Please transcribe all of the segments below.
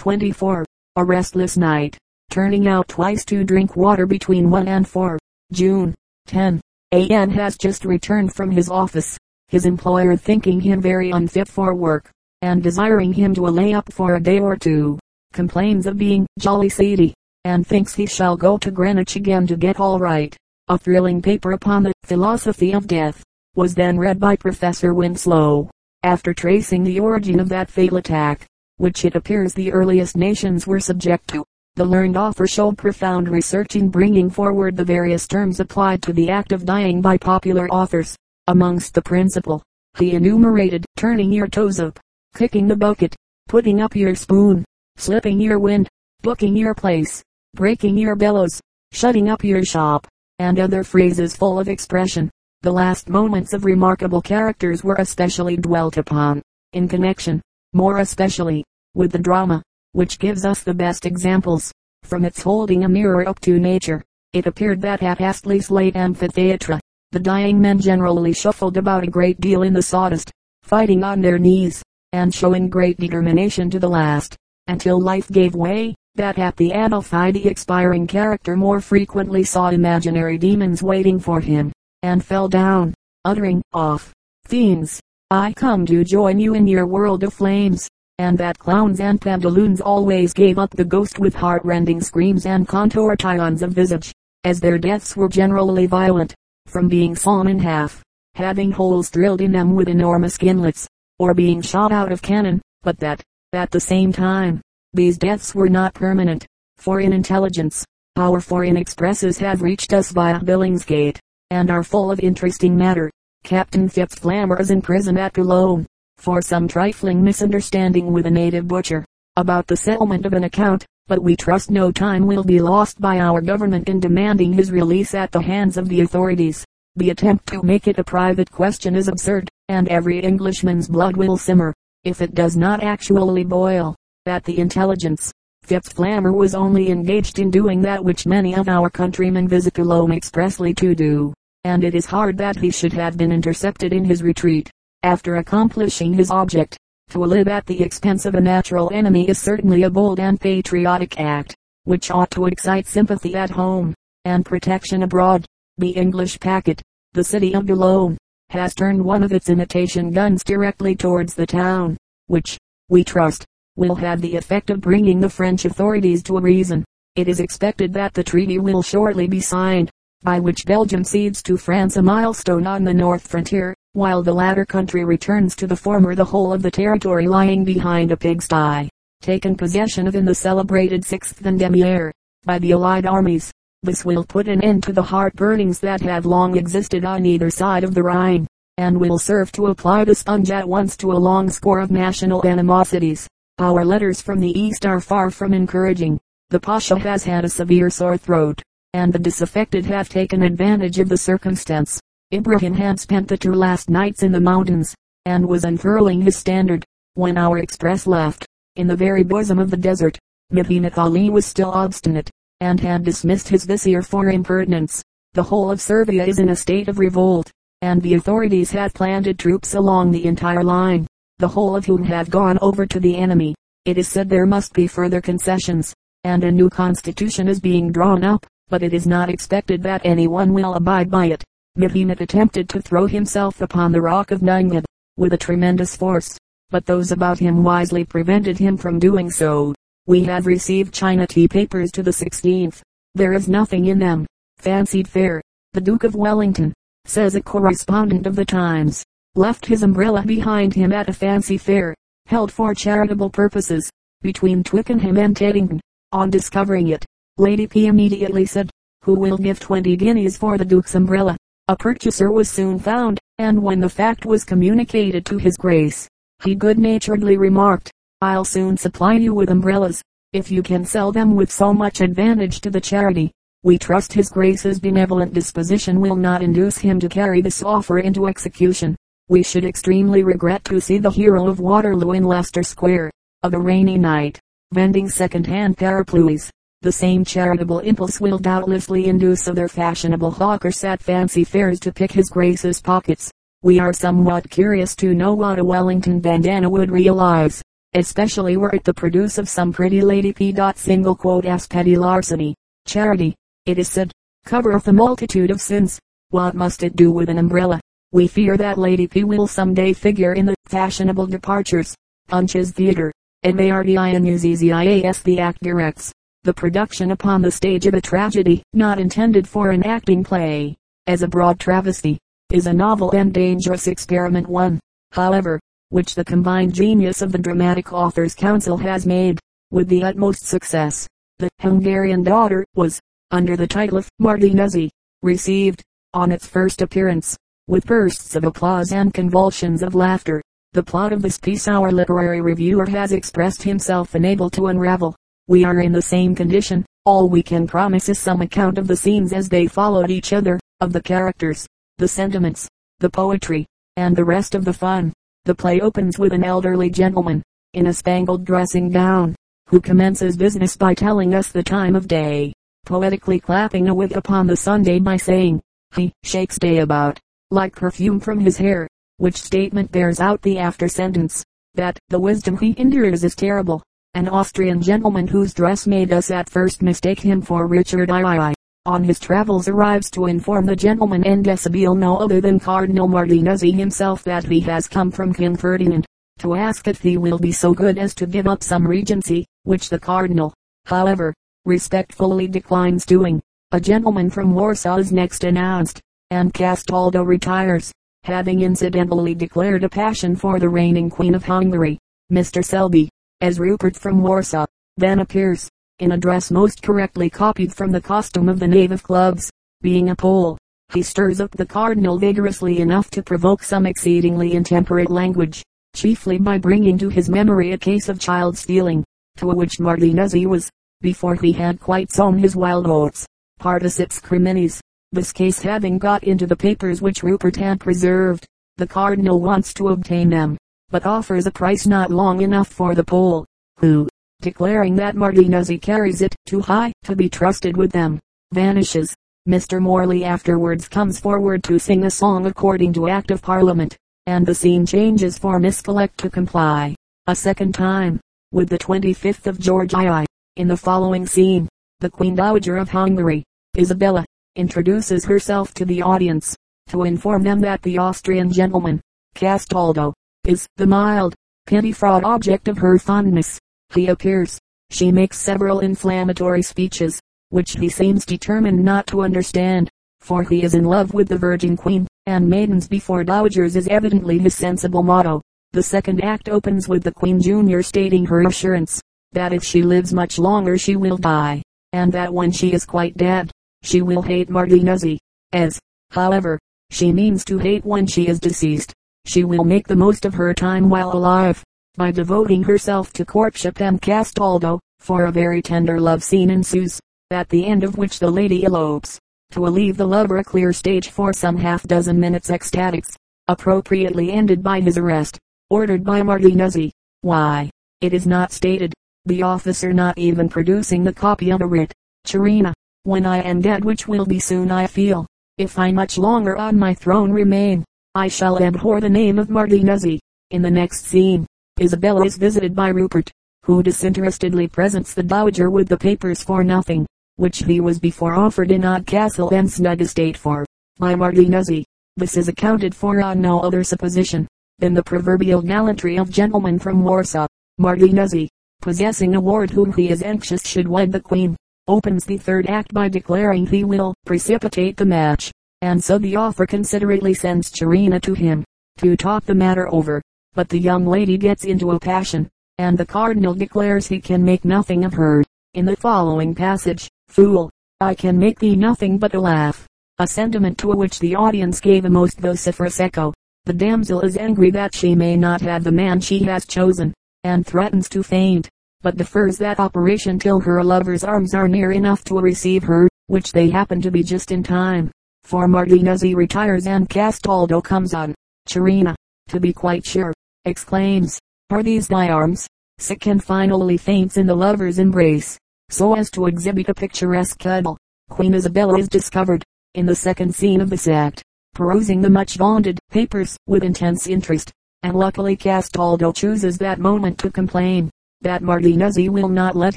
24. A restless night, turning out twice to drink water between 1 and 4. June 10. A.N. has just returned from his office, his employer thinking him very unfit for work, and desiring him to lay up for a day or two. Complains of being jolly seedy, and thinks he shall go to Greenwich again to get all right. A thrilling paper upon the philosophy of death was then read by Professor Winslow. After tracing the origin of that fatal attack, which it appears the earliest nations were subject to, the learned author showed profound research in bringing forward the various terms applied to the act of dying by popular authors. Amongst the principal, he enumerated turning your toes up, kicking the bucket, putting up your spoon, slipping your wind, booking your place, breaking your bellows, shutting up your shop, and other phrases full of expression. The last moments of remarkable characters were especially dwelt upon, in connection, more especially, with the drama, which gives us the best examples. From its holding a mirror up to nature, it appeared that at Astley's late amphitheatre, the dying men generally shuffled about a great deal in the sawdust, fighting on their knees, and showing great determination to the last, until life gave way that at the Adelphi the expiring character more frequently saw imaginary demons waiting for him, and fell down, uttering, off, fiends, I come to join you in your world of flames, and that clowns and pantaloons always gave up the ghost with heart-rending screams and contortions of visage, as their deaths were generally violent, from being sawn in half, having holes drilled in them with enormous gimlets, or being shot out of cannon, but that, at the same time, these deaths were not permanent. Foreign intelligence, our foreign expresses have reached us via Billingsgate, and are full of interesting matter. Captain Phipps Flammer is in prison at Boulogne, for some trifling misunderstanding with a native butcher, about the settlement of an account, but we trust no time will be lost by our government in demanding his release at the hands of the authorities. The attempt to make it a private question is absurd, and every Englishman's blood will simmer, if it does not actually boil that the intelligence. Phipps Flammer was only engaged in doing that which many of our countrymen visit Boulogne expressly to do, and it is hard that he should have been intercepted in his retreat, after accomplishing his object. To live at the expense of a natural enemy is certainly a bold and patriotic act, which ought to excite sympathy at home, and protection abroad. The English packet, the city of Boulogne, has turned one of its imitation guns directly towards the town, which, we trust, will have the effect of bringing the French authorities to a reason. It is expected that the treaty will shortly be signed, by which Belgium cedes to France a milestone on the north frontier, while the latter country returns to the former the whole of the territory lying behind a pigsty, taken possession of in the celebrated 6th Vendemiaire, by the allied armies. This will put an end to the heart burnings that have long existed on either side of the Rhine, and will serve to apply the sponge at once to a long score of national animosities. Our letters from the East are far from encouraging. The Pasha has had a severe sore throat, and the disaffected have taken advantage of the circumstance. Ibrahim had spent the two last nights in the mountains, and was unfurling his standard, when our express left, in the very bosom of the desert. Mehemet Ali was still obstinate, and had dismissed his vizier for impertinence. The whole of Servia is in a state of revolt, and the authorities have planted troops along the entire line the whole of whom have gone over to the enemy. It is said there must be further concessions, and a new constitution is being drawn up, but it is not expected that anyone will abide by it. Mehemet attempted to throw himself upon the rock of Nineveh, with a tremendous force, but those about him wisely prevented him from doing so. We have received China tea papers to the 16th. There is nothing in them. Fancied fair. The Duke of Wellington, says a correspondent of the Times, left his umbrella behind him at a fancy fair, held for charitable purposes, between Twickenham and Teddington. On discovering it, Lady P immediately said, who will give 20 guineas for the Duke's umbrella? A purchaser was soon found, and when the fact was communicated to his grace, he good-naturedly remarked, I'll soon supply you with umbrellas, if you can sell them with so much advantage to the charity. We trust his grace's benevolent disposition will not induce him to carry this offer into execution. We should extremely regret to see the hero of Waterloo in Leicester Square, of a rainy night, vending second-hand parapluies. The same charitable impulse will doubtlessly induce other fashionable hawkers at fancy fairs to pick his grace's pockets. We are somewhat curious to know what a Wellington bandana would realize. especially were it the produce of some pretty lady P. Single quote as petty larceny. Charity, it is said, covereth a multitude of sins. What must it do with an umbrella? We fear that Lady P will some day figure in the fashionable departures. Punch's Theater. M-A-R-D-I-N-U-Z-Z-I-A-S The act directs. The production upon the stage of a tragedy, not intended for an acting play, as a broad travesty, is a novel and dangerous experiment one, however, which the combined genius of the Dramatic Authors Council has made, with the utmost success. The Hungarian Daughter was, under the title of Martinuzzi, received, on its first appearance, with bursts of applause and convulsions of laughter. The plot of this piece our literary reviewer has expressed himself unable to unravel. We are in the same condition. All we can promise is some account of the scenes as they followed each other, of the characters, the sentiments, the poetry, and the rest of the fun. The play opens with an elderly gentleman, in a spangled dressing gown, who commences business by telling us the time of day, poetically clapping a wig upon the Sunday by saying, he shakes day about, like perfume from his hair, which statement bears out the after sentence, that the wisdom he endures is terrible. An Austrian gentleman whose dress made us at first mistake him for Richard II, on his travels arrives to inform the gentleman and dishabille no other than Cardinal Martinuzzi himself that he has come from King Ferdinand, to ask if he will be so good as to give up some regency, which the cardinal, however, respectfully declines doing. A gentleman from Warsaw is next announced, and Castaldo retires, having incidentally declared a passion for the reigning Queen of Hungary. Mr. Selby, as Rupert from Warsaw, then appears, in a dress most correctly copied from the costume of the knave of clubs. Being a Pole, he stirs up the cardinal vigorously enough to provoke some exceedingly intemperate language, chiefly by bringing to his memory a case of child stealing, to which Martinuzzi was, before he had quite sown his wild oats, participes criminis. This case having got into the papers which Rupert had preserved, the cardinal wants to obtain them, but offers a price not long enough for the Pole, who, declaring that Martinuzzi carries it too high to be trusted with them, vanishes. Mr. Morley afterwards comes forward to sing a song according to Act of Parliament, and the scene changes for Miss Collect to comply. A second time, with the 25th of George II. In the following scene, the Queen Dowager of Hungary, Isabella, introduces herself to the audience, to inform them that the Austrian gentleman, Castaldo, is the mild, petty fraud object of her fondness. He appears. She makes several inflammatory speeches, which he seems determined not to understand, for he is in love with the Virgin Queen, and maidens before dowagers is evidently his sensible motto. The second act opens with the Queen Junior stating her assurance, that if she lives much longer she will die, and that when she is quite dead, she will hate Martinuzzi, as, however, she means to hate when she is deceased. She will make the most of her time while alive, by devoting herself to courtship and Castaldo, for a very tender love scene ensues, at the end of which the lady elopes, to leave the lover a clear stage for some half dozen minutes ecstatics, appropriately ended by his arrest, ordered by Martinuzzi. Why, it is not stated, the officer not even producing the copy of a writ. Charina, when I am dead which will be soon I feel, if I much longer on my throne remain, I shall abhor the name of Martinuzzi. In the next scene, Isabella is visited by Rupert, who disinterestedly presents the dowager with the papers for nothing, which he was before offered in Oldcastle and snug estate for, by Martinuzzi. This is accounted for on no other supposition, than the proverbial gallantry of gentlemen from Warsaw. Martinuzzi, possessing a ward whom he is anxious should wed the queen, opens the third act by declaring he will precipitate the match, and so the offer considerately sends Charina to him, to talk the matter over. But the young lady gets into a passion, and the cardinal declares he can make nothing of her. In the following passage, Fool, I can make thee nothing but a laugh. A sentiment to which the audience gave a most vociferous echo. The damsel is angry that she may not have the man she has chosen, and threatens to faint, but defers that operation till her lover's arms are near enough to receive her, which they happen to be just in time. For Martinuzzi retires and Castaldo comes on. Charina, to be quite sure, exclaims, Are these thy arms? Sick and finally faints in the lover's embrace, so as to exhibit a picturesque cuddle. Queen Isabella is discovered, in the second scene of this act, perusing the much vaunted papers with intense interest. and luckily Castaldo chooses that moment to complain, that Martinuzzi will not let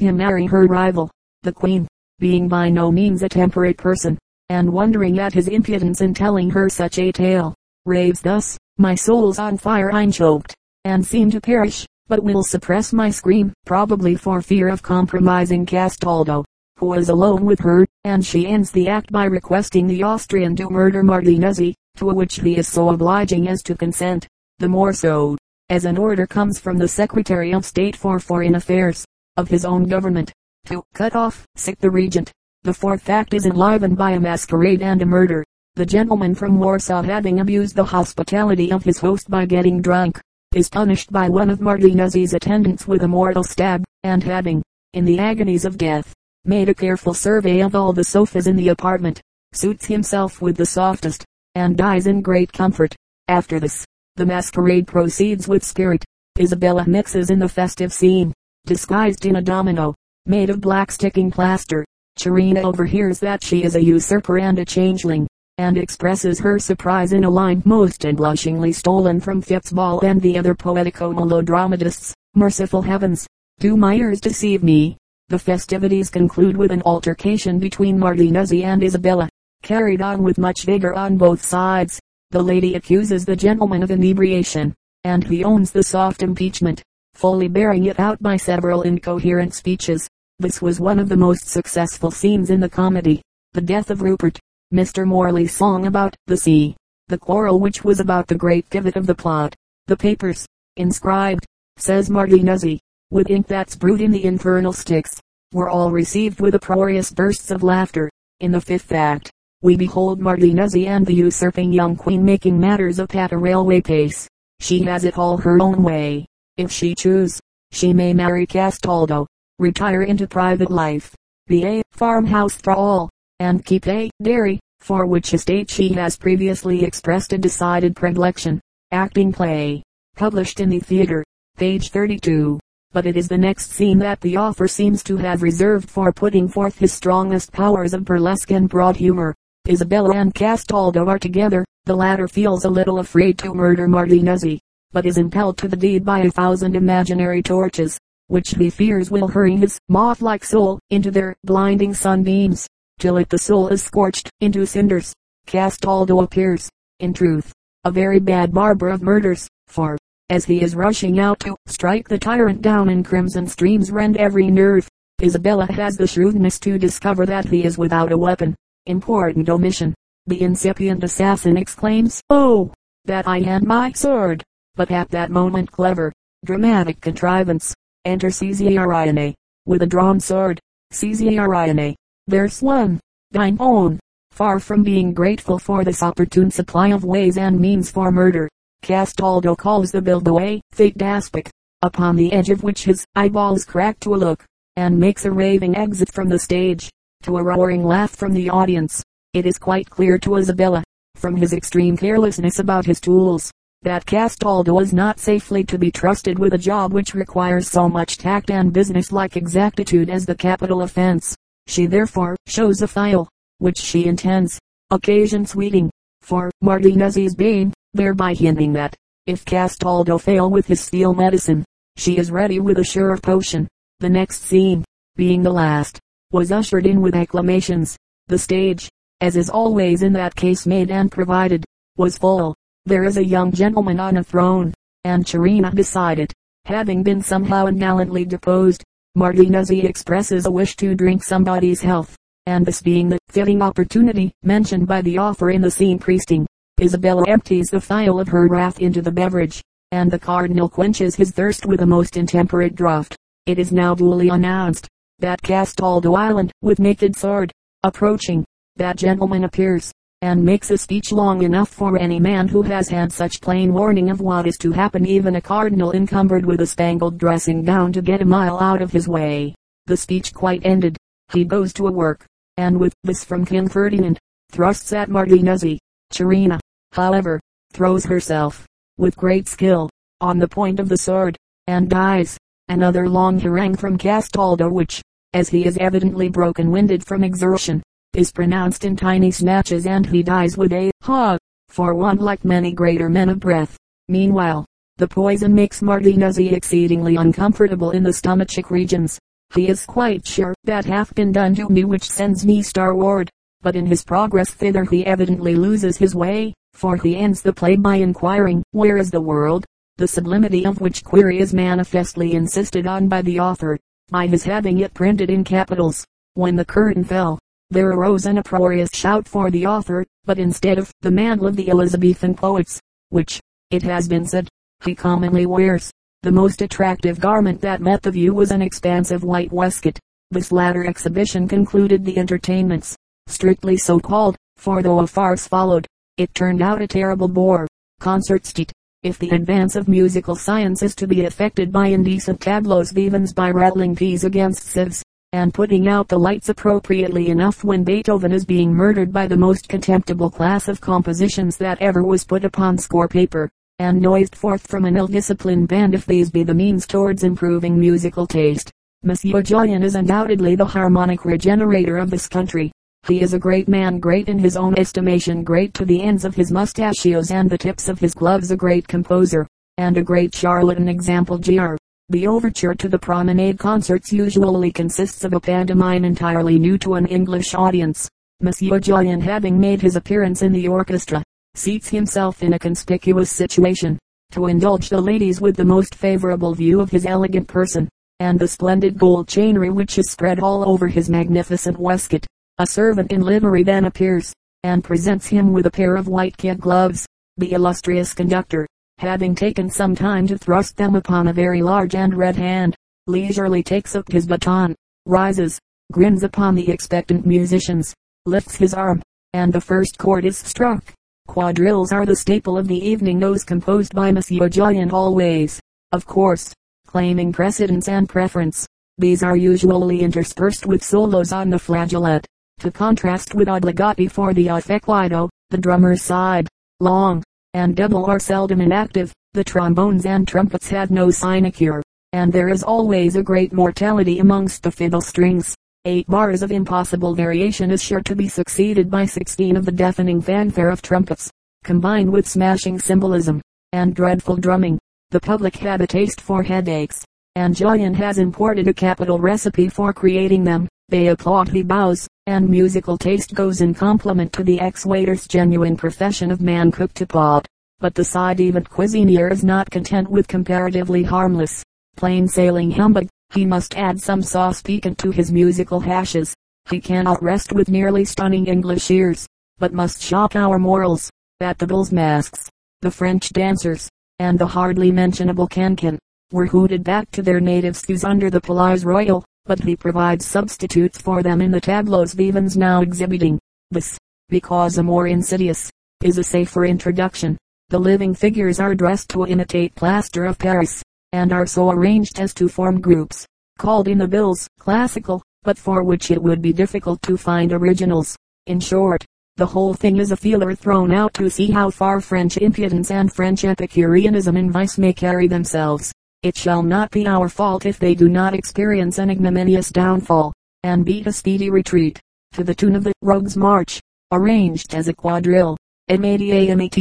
him marry her rival, the queen, being by no means a temperate person, and wondering at his impudence in telling her such a tale, raves thus, my soul's on fire I'm choked, and seem to perish, but will suppress my scream, probably for fear of compromising Castaldo, who is alone with her, and she ends the act by requesting the Austrian to murder Martinuzzi, to which he is so obliging as to consent, the more so, as an order comes from the Secretary of State for Foreign Affairs, of his own government, to cut off, sick the regent. The fourth act is enlivened by a masquerade and a murder. The gentleman from Warsaw having abused the hospitality of his host by getting drunk, is punished by one of Martinuzzi's attendants with a mortal stab, and having, in the agonies of death, made a careful survey of all the sofas in the apartment, suits himself with the softest, and dies in great comfort. After this, the masquerade proceeds with spirit. Isabella mixes in the festive scene, disguised in a domino, made of black sticking plaster. Chirina overhears that she is a usurper and a changeling, and expresses her surprise in a line most unblushingly stolen from Fitzball and the other poetico-melodramatists. Merciful heavens, do my ears deceive me? The festivities conclude with an altercation between Martinuzzi and Isabella, carried on with much vigor on both sides. The lady accuses the gentleman of inebriation, and he owns the soft impeachment, fully bearing it out by several incoherent speeches. This was one of the most successful scenes in the comedy. The death of Rupert, Mr. Morley's song about the sea, the quarrel which was about the great pivot of the plot, the papers, inscribed, says Martinuzzi, with ink that's brewed in the infernal sticks, were all received with uproarious bursts of laughter. In the fifth act, we behold Martinuzzi and the usurping young queen making matters up at a railway pace. She has it all her own way. If she choose, she may marry Castaldo, retire into private life, be a farmhouse thrall, and keep a dairy, for which estate she has previously expressed a decided predilection. Acting play. Published in the theater. Page 32. But it is the next scene that the author seems to have reserved for putting forth his strongest powers of burlesque and broad humor. Isabella and Castaldo are together. The latter feels a little afraid to murder Martinuzzi, but is impelled to the deed by a thousand imaginary torches, which he fears will hurry his moth-like soul into their blinding sunbeams till it the soul is scorched into cinders. Castaldo appears, in truth, a very bad barber of murders, for, as he is rushing out to strike the tyrant down in crimson streams rend every nerve, Isabella has the shrewdness to discover that he is without a weapon. Important omission. The incipient assassin exclaims, Oh, that I had my sword. But at that moment clever, dramatic contrivance, enter Caesarione, with a drawn sword. Caesarione, there's one, thine own, far from being grateful for this opportune supply of ways and means for murder. Castaldo calls the bilbo away, fate aspic, upon the edge of which his eyeballs crack to a look, and makes a raving exit from the stage, to a roaring laugh from the audience. It is quite clear to Isabella, from his extreme carelessness about his tools, that Castaldo is not safely to be trusted with a job which requires so much tact and business-like exactitude as the capital offense. She therefore shows a file, which she intends, occasion sweeting, for Martinuzzi's bane, thereby hinting that, if Castaldo fail with his steel medicine, she is ready with a sure potion. The next scene, being the last, was ushered in with acclamations. The stage, as is always in that case made and provided, was full. There is a young gentleman on a throne, and Chirina beside it, having been somehow ungallantly deposed, Martinuzzi expresses a wish to drink somebody's health, and this being the fitting opportunity mentioned by the author in the scene priesting, Isabella empties the phial of her wrath into the beverage, and the cardinal quenches his thirst with a most intemperate draught. It is now duly announced, that Castaldo Island, with naked sword, approaching, that gentleman appears, and makes a speech long enough for any man who has had such plain warning of what is to happen even a cardinal encumbered with a spangled dressing gown to get a mile out of his way. The speech quite ended, he goes to a work, and with this from King Ferdinand, thrusts at Martinuzzi. Chirina, however, throws herself, with great skill, on the point of the sword, and dies. Another long harangue from Castaldo which, as he is evidently broken-winded from exertion, is pronounced in tiny snatches and he dies with a ha, for one like many greater men of breath. Meanwhile, The poison makes Martinuzzi exceedingly uncomfortable in the stomachic regions. He is quite sure that hath been done to me which sends me starward. But in his progress thither he evidently loses his way, for he ends the play by inquiring, where is the world? The sublimity of which query is manifestly insisted on by the author, by his having it printed in capitals. When the curtain fell, there arose an uproarious shout for the author, but instead of the mantle of the Elizabethan poets, which, it has been said, he commonly wears, the most attractive garment that met the view was an expansive white waistcoat. This latter exhibition concluded the entertainments, strictly so called, for though a farce followed, it turned out a terrible bore. Concert. If the advance of musical science is to be effected by indecent tableaux vivants by rattling peas against sieves, and putting out the lights appropriately enough when Beethoven is being murdered by the most contemptible class of compositions that ever was put upon score paper, and noised forth from an ill-disciplined band if these be the means towards improving musical taste. Monsieur Jullien is undoubtedly the harmonic regenerator of this country. He is a great man great in his own estimation great to the ends of his mustachios and the tips of his gloves a great composer, and a great charlatan example Gr. The overture to the promenade concerts usually consists of a pantomime entirely new to an English audience. Monsieur Jullien having made his appearance in the orchestra, seats himself in a conspicuous situation, to indulge the ladies with the most favorable view of his elegant person, and the splendid gold chainry which is spread all over his magnificent waistcoat. A servant in livery then appears, and presents him with a pair of white kid gloves. The illustrious conductor, having taken some time to thrust them upon a very large and red hand, leisurely takes up his baton, rises, grins upon the expectant musicians, lifts his arm, and the first chord is struck. Quadrilles are the staple of the evening those composed by Monsieur Jullien always, of course, claiming precedence and preference. These are usually interspersed with solos on the flageolet, to contrast with obbligati for the affectuito, the drummer's side, long, and double are seldom inactive. The trombones and trumpets have no sinecure, and there is always a great mortality amongst the fiddle strings. Eight bars of impossible variation is sure to be succeeded by sixteen of the deafening fanfare of trumpets, combined with smashing symbolism, and dreadful drumming. The public had a taste for headaches, and Jullien has imported a capital recipe for creating them. They applaud he bows, and musical taste goes in compliment to the ex-waiter's genuine profession of man cook to pot. But the ci devant cuisinier is not content with comparatively harmless, plain sailing humbug. He must add some sauce piquant to his musical hashes. He cannot rest with merely stunning English ears, but must shock our morals. That the bals masqués, the French dancers, and the hardly mentionable cancan, were hooted back to their native stews under the Palais Royal but he provides substitutes for them in the tableaux vivants now exhibiting. This, because a more insidious, is a safer introduction. The living figures are dressed to imitate plaster of Paris, and are so arranged as to form groups, called in the bills classical, but for which it would be difficult to find originals. In short, the whole thing is a feeler thrown out to see how far French impudence and French epicureanism in vice may carry themselves. It shall not be our fault if they do not experience an ignominious downfall, and beat a speedy retreat, to the tune of the Rogue's March, arranged as a quadrille. Amatus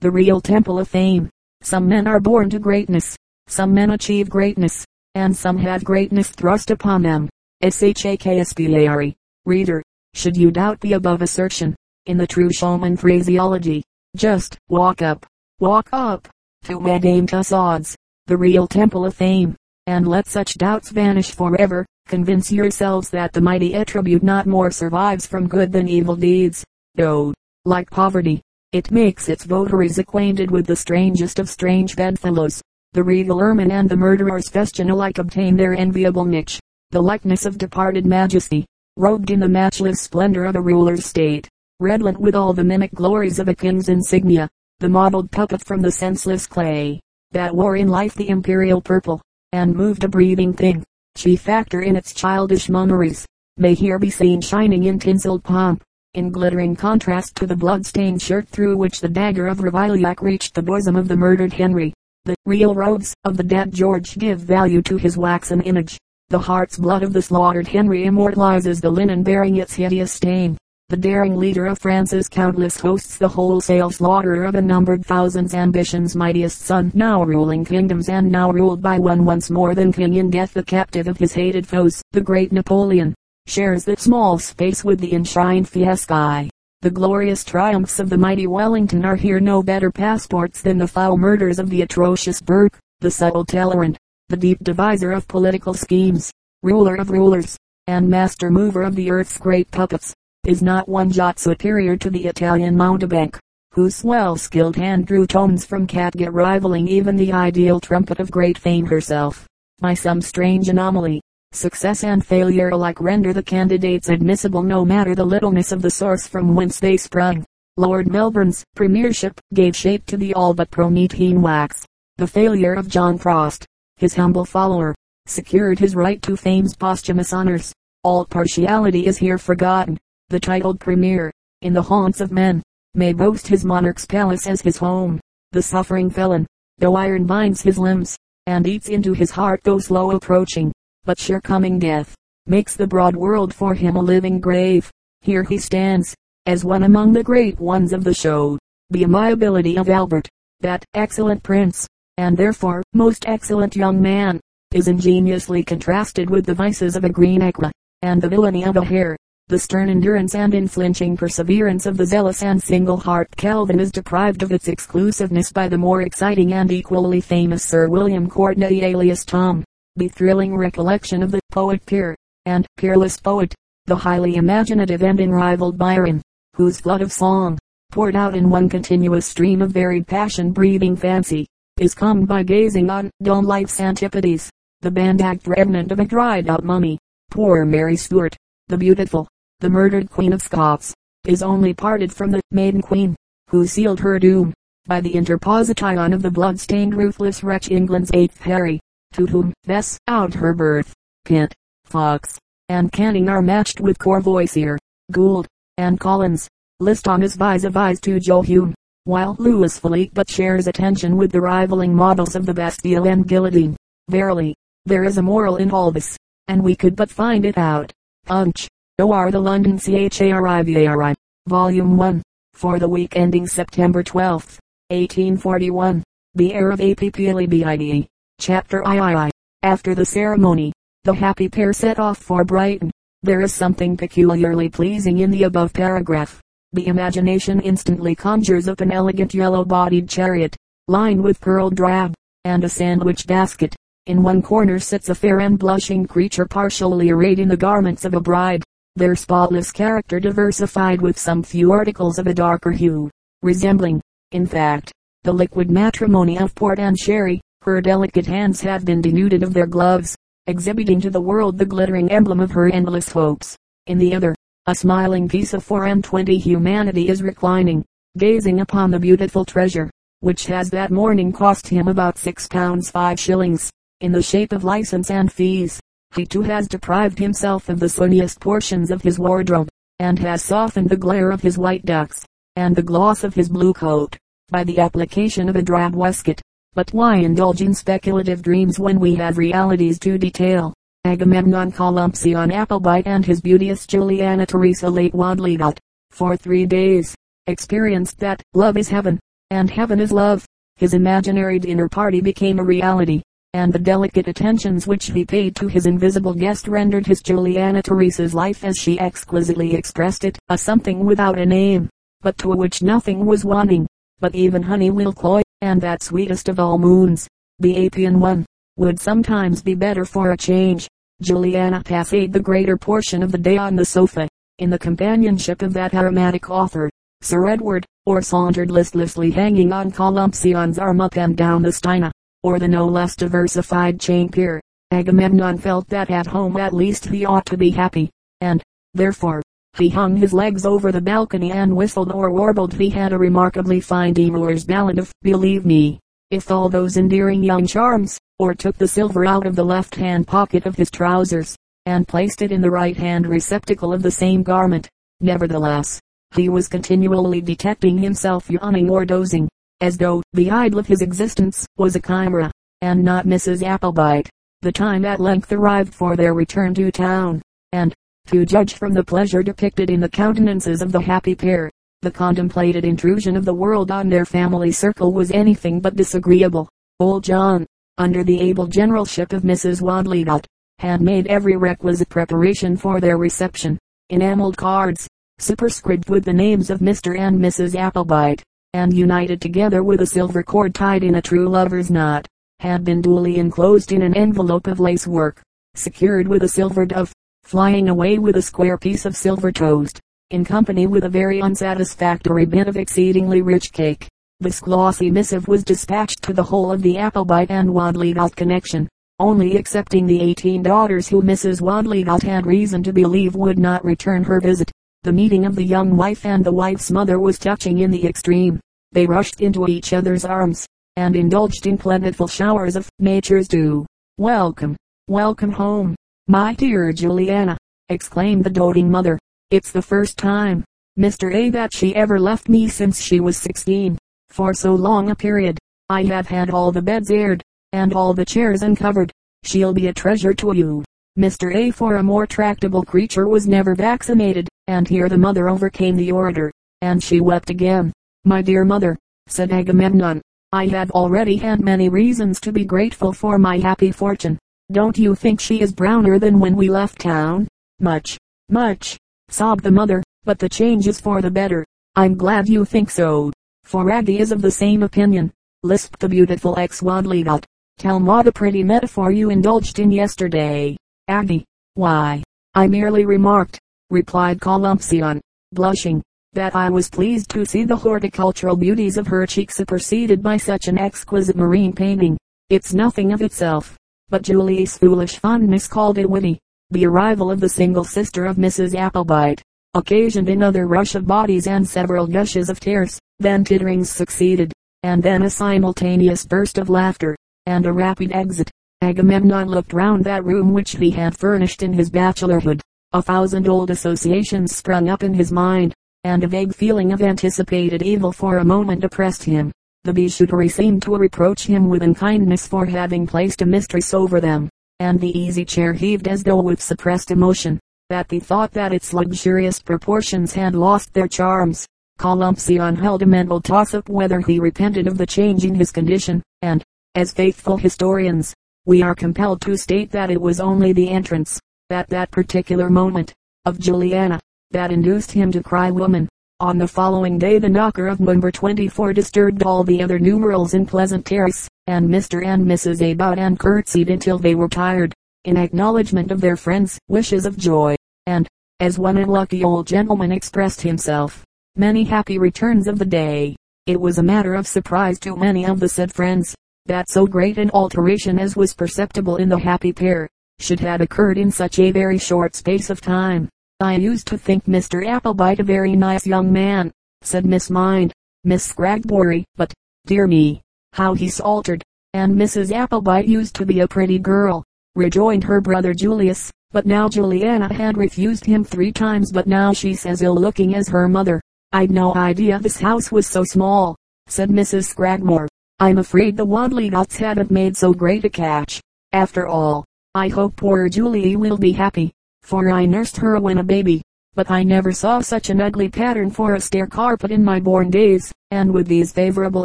the real temple of fame. Some men are born to greatness, some men achieve greatness, and some have greatness thrust upon them. Shakespeare. Reader, should you doubt the above assertion, in the true showman phraseology, just walk up, walk up to Madame Tussaud's, the real temple of fame, and let such doubts vanish forever. Convince yourselves that the mighty attribute not more survives from good than evil deeds. Though, like poverty, it makes its votaries acquainted with the strangest of strange bedfellows. The regal ermine and the murderer's festion alike obtain their enviable niche. The likeness of departed majesty, robed in the matchless splendor of a ruler's state, redolent with all the mimic glories of a king's insignia, the mottled puppet from the senseless clay, that wore in life the imperial purple, and moved a breathing thing, chief factor in its childish mummeries, may here be seen shining in tinselled pomp, in glittering contrast to the blood-stained shirt through which the dagger of Ravaillac reached the bosom of the murdered Henry. The real robes of the dead George give value to his waxen image. The heart's blood of the slaughtered Henry immortalizes the linen bearing its hideous stain. The daring leader of France's countless hosts, the wholesale slaughterer of unnumbered thousands, ambition's mightiest son, now ruling kingdoms and now ruled by one once more than king in death, the captive of his hated foes, the great Napoleon, shares that small space with the enshrined Fieschi. The glorious triumphs of the mighty Wellington are here no better passports than the foul murders of the atrocious Burke, the subtle Talleyrand, the deep deviser of political schemes, ruler of rulers, and master mover of the earth's great puppets is not one jot superior to the Italian mountebank, whose well skilled hand drew tones from catgut rivaling even the ideal trumpet of great fame herself. By some strange anomaly, success and failure alike render the candidates admissible no matter the littleness of the source from whence they sprung. Lord Melbourne's premiership gave shape to the all but Promethean wax. The failure of John Frost, his humble follower, secured his right to fame's posthumous honors. All partiality is here forgotten the titled premier, in the haunts of men, may boast his monarch's palace as his home. The suffering felon, though iron binds his limbs, and eats into his heart though slow approaching, but sure coming death, makes the broad world for him a living grave. Here he stands, as one among the great ones of the show. The amiability of Albert, that excellent prince, and therefore most excellent young man, is ingeniously contrasted with the vices of a green Greenacre, and the villainy of a hare. The stern endurance and unflinching perseverance of the zealous and single-heart Calvin is deprived of its exclusiveness by the more exciting and equally famous Sir William Courtenay alias Tom. The thrilling recollection of the poet peer, and peerless poet, the highly imaginative and unrivaled Byron, whose flood of song, poured out in one continuous stream of varied passion-breathing fancy, is calmed by gazing on dull life's antipodes, the band act remnant of a dried-out mummy. Poor Mary Stuart, the beautiful, the murdered Queen of Scots, is only parted from the maiden queen, who sealed her doom, by the interposition of the blood-stained ruthless wretch England's eighth Harry, to whom Bess, out her birth, Kent, Fox, and Canning are matched with Courvoisier, Gould, and Collins, Liston is vis-a-vis to Joe Hume, while Louis Philippe but shares attention with the rivaling models of the Bastille and Guillotine. Verily, there is a moral in all this, and we could but find it out. Punch. O.R. The London CHARIVARI. Volume 1. For the week ending September 12, 1841. The heir of APPLEBITE. Chapter III. After the ceremony, the happy pair set off for Brighton. There is something peculiarly pleasing in the above paragraph. The imagination instantly conjures up an elegant yellow-bodied chariot, lined with pearl drab, and a sandwich basket. In one corner sits a fair and blushing creature partially arrayed in the garments of a bride their spotless character diversified with some few articles of a darker hue, resembling, in fact, the liquid matrimony of port and sherry. Her delicate hands have been denuded of their gloves, exhibiting to the world the glittering emblem of her endless hopes. In the other, a smiling piece of four and twenty humanity is reclining, gazing upon the beautiful treasure, which has that morning cost him about six pounds five shillings, in the shape of license and fees. He too has deprived himself of the sunniest portions of his wardrobe, and has softened the glare of his white ducks, and the gloss of his blue coat, by the application of a drab waistcoat. But why indulge in speculative dreams when we have realities to detail? Agamemnon Columpsion Applebite and his beauteous Juliana Teresa late Wadleygott, for three days, experienced that love is heaven, and heaven is love. His imaginary dinner party became a reality and the delicate attentions which he paid to his invisible guest rendered his Juliana Teresa's life as she exquisitely expressed it, a something without a name, but to which nothing was wanting, but even honey will cloy, and that sweetest of all moons, the apian one, would sometimes be better for a change. Juliana passed the greater portion of the day on the sofa, in the companionship of that aromatic author, Sir Edward, or sauntered listlessly hanging on Columpsion's arm up and down the Steyne or the no less diversified chain pier. Agamemnon felt that at home at least he ought to be happy, and, therefore, he hung his legs over the balcony and whistled or warbled. He had a remarkably fine demurrer's ballad of Believe Me, if all those endearing young charms, or took the silver out of the left-hand pocket of his trousers, and placed it in the right-hand receptacle of the same garment. Nevertheless, he was continually detecting himself yawning or dozing, as though the idol of his existence was a chimera, and not Mrs. Applebite. The time at length arrived for their return to town, and, To judge from the pleasure depicted in the countenances of the happy pair, the contemplated intrusion of the world on their family circle was anything but disagreeable. Old John, under the able generalship of Mrs. Wadleygott, had made every requisite preparation for their reception. Enameled cards, superscribed with the names of Mr. and Mrs. Applebite, and united together with a silver cord tied in a true lover's knot, had been duly enclosed in an envelope of lace work, secured with a silver dove, flying away with a square piece of silver toast, in company with a very unsatisfactory bit of exceedingly rich cake. This glossy missive was dispatched to the whole of the Applebite and Wadleygott connection, only excepting the eighteen daughters who Mrs. Wadleygott had reason to believe would not return her visit. The meeting of the young wife and the wife's mother was touching in the extreme. They rushed into each other's arms, and indulged in plentiful showers of nature's dew. Welcome, welcome home, my dear Juliana, exclaimed the doting mother. It's the first time, Mr. A, that she ever left me since she was sixteen. For so long a period, I have had all the beds aired, and all the chairs uncovered. She'll be a treasure to you. Mr. A for a more tractable creature was never vaccinated, and here the mother overcame the orator, and she wept again. My dear mother, said Agamemnon, I have already had many reasons to be grateful for my happy fortune. Don't you think she is browner than when we left town? Much, much, sobbed the mother, but the change is for the better. I'm glad you think so, for Aggie is of the same opinion, lisped the beautiful ex-Wadleygott. Tell Ma the pretty metaphor you indulged in yesterday. Aggie. Why, I merely remarked, replied Columpsion, blushing, that I was pleased to see the horticultural beauties of her cheek superseded by such an exquisite marine painting. It's nothing of itself, but Julie's foolish fondness called it witty. The arrival of the single sister of Mrs. Applebite, occasioned another rush of bodies and several gushes of tears, then titterings succeeded, and then a simultaneous burst of laughter and a rapid exit. Agamemnon looked round that room which he had furnished in his bachelorhood. A thousand old associations sprung up in his mind, and a vague feeling of anticipated evil for a moment oppressed him. The bijouterie seemed to reproach him with unkindness for having placed a mistress over them, and the easy chair heaved as though with suppressed emotion, that the thought that its luxurious proportions had lost their charms. Columpsion held a mental toss-up whether he repented of the change in his condition, and, as faithful historians, we are compelled to state that it was only the entrance, at that particular moment, of Juliana, that induced him to cry woman. On the following day the knocker of number 24 disturbed all the other numerals in Pleasant Terrace, and Mr. and Mrs. A bowed and curtsied until they were tired, in acknowledgment of their friends' wishes of joy, and, as one unlucky old gentleman expressed himself, many happy returns of the day. It was a matter of surprise to many of the said friends, that so great an alteration as was perceptible in the happy pair, should have occurred in such a very short space of time. I used to think Mr. Applebite a very nice young man, said Miss Mind, Miss Scragbury, but, dear me, how he's altered. And Mrs. Applebite used to be a pretty girl, rejoined her brother Julius, but now Juliana had refused him three times but now she's as ill looking as her mother. I'd no idea this house was so small, said Mrs. Scragmore. I'm afraid the Wadleygotts haven't made so great a catch. After all, I hope poor Julie will be happy, for I nursed her when a baby. But I never saw such an ugly pattern for a stair carpet in my born days. And with these favorable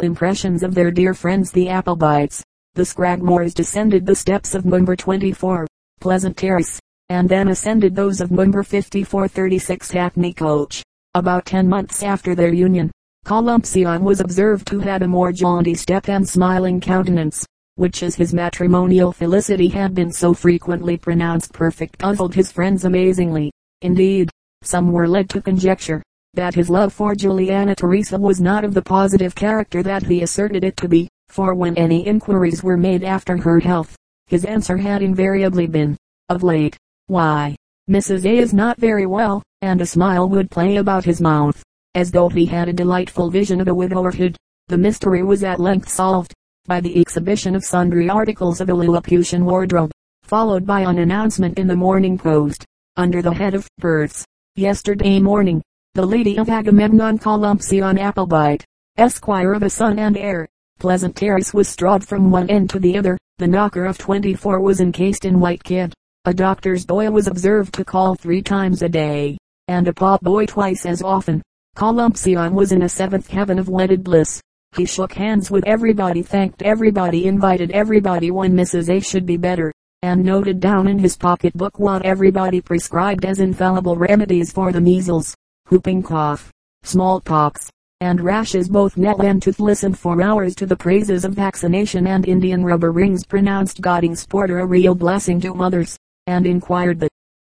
impressions of their dear friends the Applebites, the Scragmores descended the steps of number 24, Pleasant Terrace, and then ascended those of number 5436 Hackney Coach. About ten months after their union, Columpsion was observed to have a more jaunty step and smiling countenance, which as his matrimonial felicity had been so frequently pronounced perfect puzzled his friends amazingly. Indeed, some were led to conjecture, that his love for Juliana Teresa was not of the positive character that he asserted it to be, for when any inquiries were made after her health, his answer had invariably been, of late, why, Mrs. A is not very well, and a smile would play about his mouth as though he had a delightful vision of a widowerhood. The mystery was at length solved, by the exhibition of sundry articles of a Lilliputian wardrobe, followed by an announcement in the Morning Post, under the head of Births. Yesterday morning, the lady of Agamemnon Columpsion Applebite, esquire of a son and heir, Pleasant Terrace was strawed from one end to the other. The knocker of 24 was encased in white kid, A doctor's boy was observed to call three times a day, and a pop boy twice as often. Columpsion was in a seventh heaven of wedded bliss. He shook hands with everybody, thanked everybody, invited everybody when Mrs. A should be better, and noted down in his pocket book what everybody prescribed as infallible remedies for the measles, whooping cough, smallpox, and rashes. Both Nell and Tooth listened for hours to the praises of vaccination and Indian rubber rings pronounced Godding Sport a real blessing to mothers, and inquired the